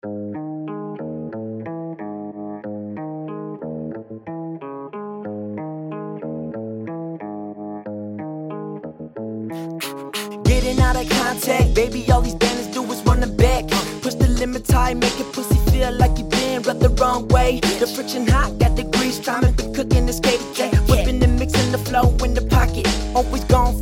Getting out of contact, baby, all these bandits do is run the back. Push the limit high, make it pussy feel like you been rubbed the wrong way. The friction hot, got the grease, time to be cooking skate cake. Whipping and mixing the flow in the pocket. Always gon'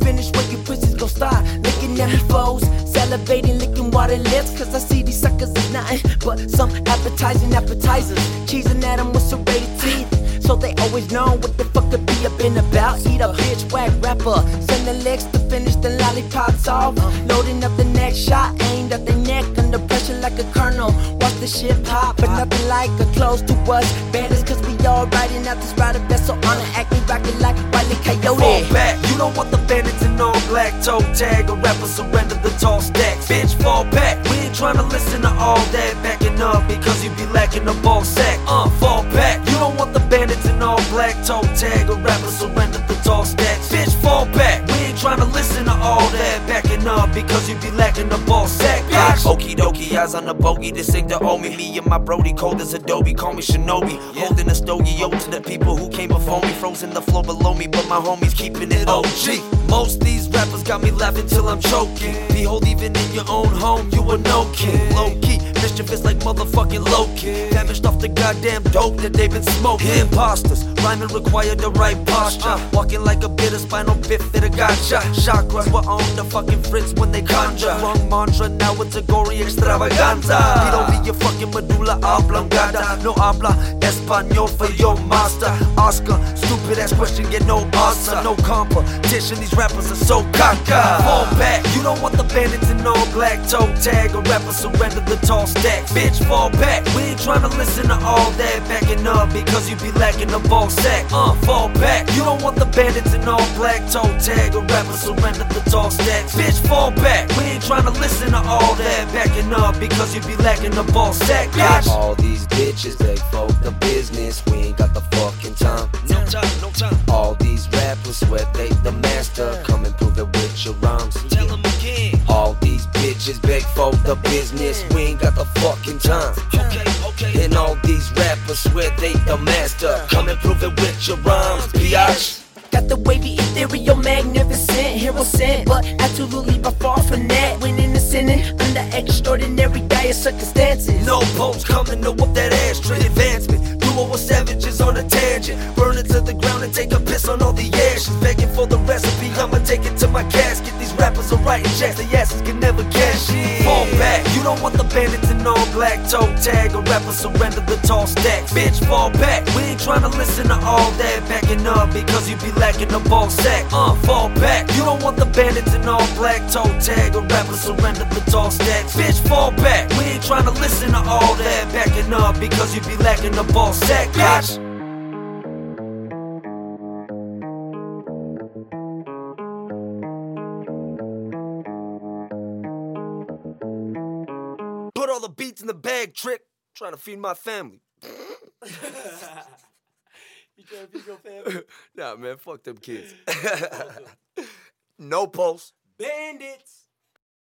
salivating, licking water lips. Cause I see these suckers as nothing but some appetizing appetizers. Cheesing at them with serrated teeth. So they always know what the fuck to be up in about. Eat a bitch, whack rapper. Send the legs to finish the lollipops off. Loading up the next shot, aimed at the neck under pressure like a kernel. Watch the shit pop, but nothing like a close to us. Bandits, cause we all riding out this ride of vessel on an acting rockin' like Wiley Fall Coyote. back, you don't want the bandits in all black toe tag. A rapper surrender the tall stacks. Bitch, fall back. We ain't tryna listen to all that backing up because you be lacking the ball sack. Uh, fall back. You don't want the bandits in all black toe tag. A rapper surrender the tall stacks. Bitch, fall back. We ain't tryna listen to all that backing up because you be lacking the ball sack. Bitch. Okie dokie, eyes on the bogey. This ain't the homie. Me and my Brody cold as Adobe. Call me Shinobi. Holding a stogie yo to the people who came before me. Frozen the floor below me, but my homies keeping it OG. Most these rappers got me laughing till I'm choking. Behold, even in your own home, you a no kid. Low key, mischievous like motherfucking Loki. Damaged off the goddamn dope that they've been smoking. Imposters, rhyming required the right posture. Uh. Walking like a bit of spinal biff that a gotcha. Chakras were on the fucking fritz when they conjure. Wrong mantra, now it's a gory extravaganza. Pido be your fucking medulla oblongata. No habla español for your master. Oscar, stupid ass question, get no answer. No competition, these rappers are so caca. Fall back, you don't want the bandits in all black toe tag. A rapper surrender the tall stacks. Bitch, fall back. We ain't tryna listen to all that backing up because you be lacking the ball sack. Uh, fall back. You don't want the bandits in all black toe tag. A rapper surrender the tall stacks. Bitch, fall back. We ain't tryna listen to all that backing up because you be lacking the ball sack. Bitch. All these bitches, they folk the business. We ain't got bitches beg for the business. We ain't got the fucking time. Okay, okay. And all these rappers swear they the master. Come and prove it with your rhymes, biatch. Got the wavy ethereal, magnificent hero sent, but absolutely by far from that. Winning and sinning under extraordinary dire circumstances. No poems coming to whoop that ass, straight advancement. Duo with savages on a tangent. Burn it to the ground and take a piss on all the ashes. Begging for the recipe, I'ma take it to my casket. Writing checks, the asses can never cash in. Fall back, you don't want the bandits in all black toe tag. A rapper surrender the tall stacks. Bitch, fall back. We ain't tryna listen to all that backing up because you be lacking the ball sack. Uh, fall back. You don't want the bandits in all black toe tag. A rapper surrender the tall stacks. Bitch, fall back. We ain't tryna listen to all that backing up because you be lacking the ball sack. Bitch. Put all the beats in the bag, trick. Trying to feed my family. You trying to feed your family? nah, man, fuck them kids. no pulse. Bandits.